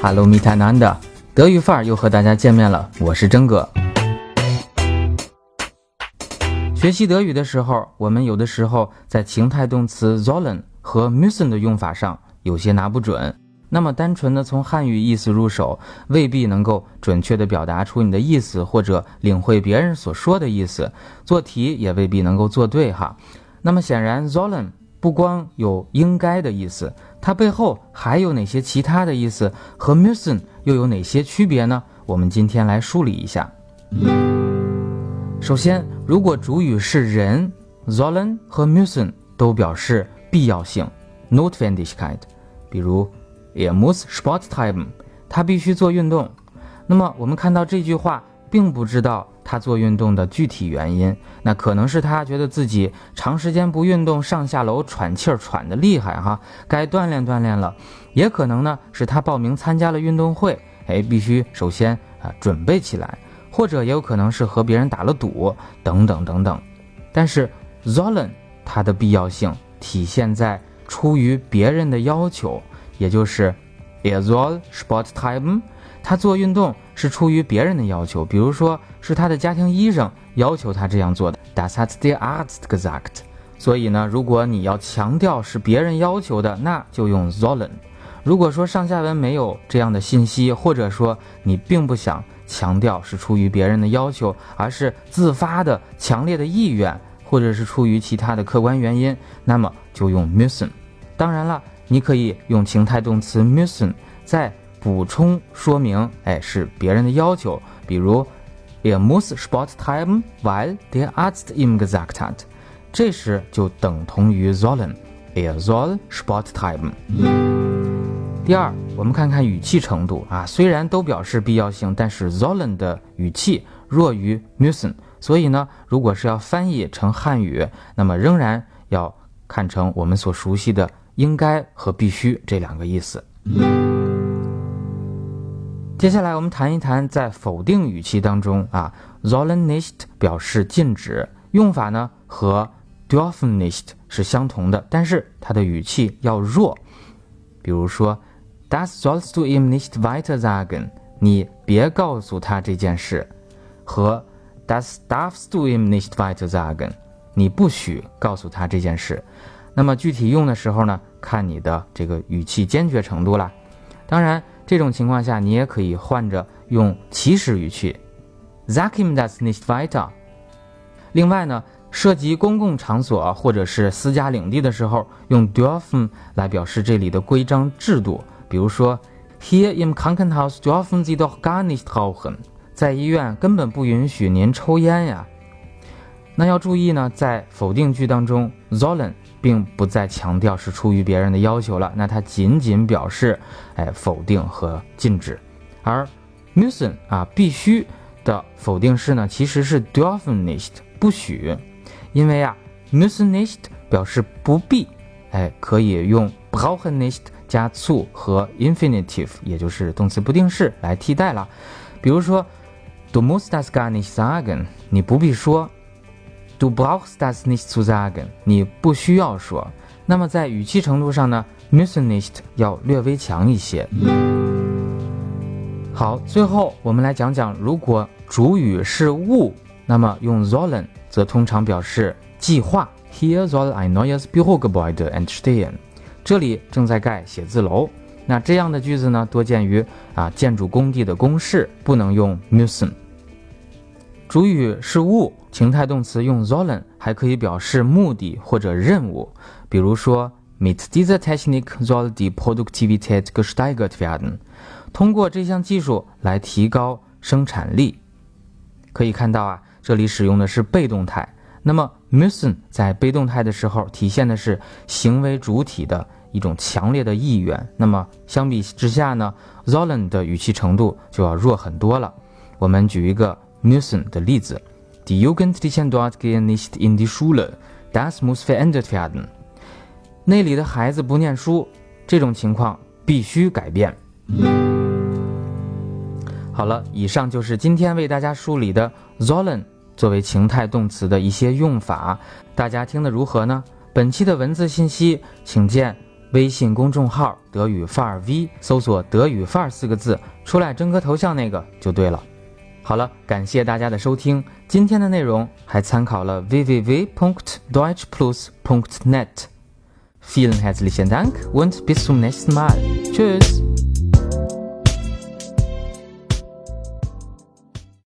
Hello, m i t a n a n d a 德语范儿又和大家见面了，我是真哥。学习德语的时候，我们有的时候在情态动词 sollen 和 müssen 的用法上有些拿不准。那么单纯的从汉语意思入手，未必能够准确的表达出你的意思，或者领会别人所说的意思。做题也未必能够做对哈。那么显然 sollen 不光有应该的意思。它背后还有哪些其他的意思？和 müssen 又有哪些区别呢？我们今天来梳理一下。首先，如果主语是人，sollen 和 müssen 都表示必要性，Notwendigkeit。比如，Er muss Sport treiben，他必须做运动。那么，我们看到这句话，并不知道。他做运动的具体原因，那可能是他觉得自己长时间不运动，上下楼喘气儿喘得厉害哈，该锻炼锻炼了。也可能呢是他报名参加了运动会，哎，必须首先啊准备起来，或者也有可能是和别人打了赌等等等等。但是 sollen 它的必要性体现在出于别人的要求，也就是 er soll Sporttime。他做运动是出于别人的要求，比如说是他的家庭医生要求他这样做的。Das hat der Arzt gesagt。所以呢，如果你要强调是别人要求的，那就用 sollen。如果说上下文没有这样的信息，或者说你并不想强调是出于别人的要求，而是自发的强烈的意愿，或者是出于其他的客观原因，那么就用 müssen。当然了，你可以用情态动词 müssen 在。补充说明，哎，是别人的要求，比如，Er muss Sport treiben, weil der Arzt ihm gesagt hat。这时就等同于 sollen，Er soll Sport treiben。第二，我们看看语气程度啊，虽然都表示必要性，但是 sollen 的语气弱于 müssen，所以呢，如果是要翻译成汉语，那么仍然要看成我们所熟悉的应该和必须这两个意思。接下来我们谈一谈在否定语气当中啊，sollen nicht 表示禁止，用法呢和 dürfen nicht 是相同的，但是它的语气要弱。比如说，das sollst du ihm nicht weiter sagen，你别告诉他这件事，和 das darfst du ihm nicht weiter sagen，你不许告诉他这件事。那么具体用的时候呢，看你的这个语气坚决程度啦。当然。这种情况下，你也可以换着用祈使语气，sag ihm das nicht weiter。另外呢，涉及公共场所或者是私家领地的时候，用 dürfen 来表示这里的规章制度。比如说，Hier im Krankenhaus dürfen Sie doch gar nicht rauchen。在医院根本不允许您抽烟呀。那要注意呢，在否定句当中，sollen。并不再强调是出于别人的要求了，那它仅仅表示，哎，否定和禁止。而 müssen 啊，必须的否定式呢，其实是 dürfen nicht 不许，因为啊，müssen nicht 表示不必，哎，可以用 brauchen nicht 加促和 infinitive，也就是动词不定式来替代了。比如说，du musst das gar nicht sagen，你不必说。Du brauchst das nicht zu sagen，你不需要说。那么在语气程度上呢，müssen nicht 要略微强一些。好，最后我们来讲讲，如果主语是物，那么用 sollen 则通常表示计划。Hier soll ein neues Bürogebäude entstehen。这里正在盖写字楼。那这样的句子呢，多见于啊建筑工地的公示，不能用 müssen。主语是物。情态动词用 sollen 还可以表示目的或者任务，比如说 mit dieser Technik soll die Produktivität gesteigert werden。通过这项技术来提高生产力。可以看到啊，这里使用的是被动态。那么 müssen 在被动态的时候体现的是行为主体的一种强烈的意愿。那么相比之下呢，sollen 的语气程度就要弱很多了。我们举一个 müssen 的例子。Die Jugendlichen dort gehen nicht in die Schule. Das muss verändert werden. 那里的孩子不念书，这种情况必须改变。好了，以上就是今天为大家梳理的 sollen 作为情态动词的一些用法，大家听得如何呢？本期的文字信息，请见微信公众号“德语范儿 V”，搜索“德语范儿”四个字，出来真哥头像那个就对了。好了，感谢大家的收听，今天的内容还参考了 www.deutschplus.net。Vielen herzlichen Dank und bis zum nächsten Mal. Tschüss.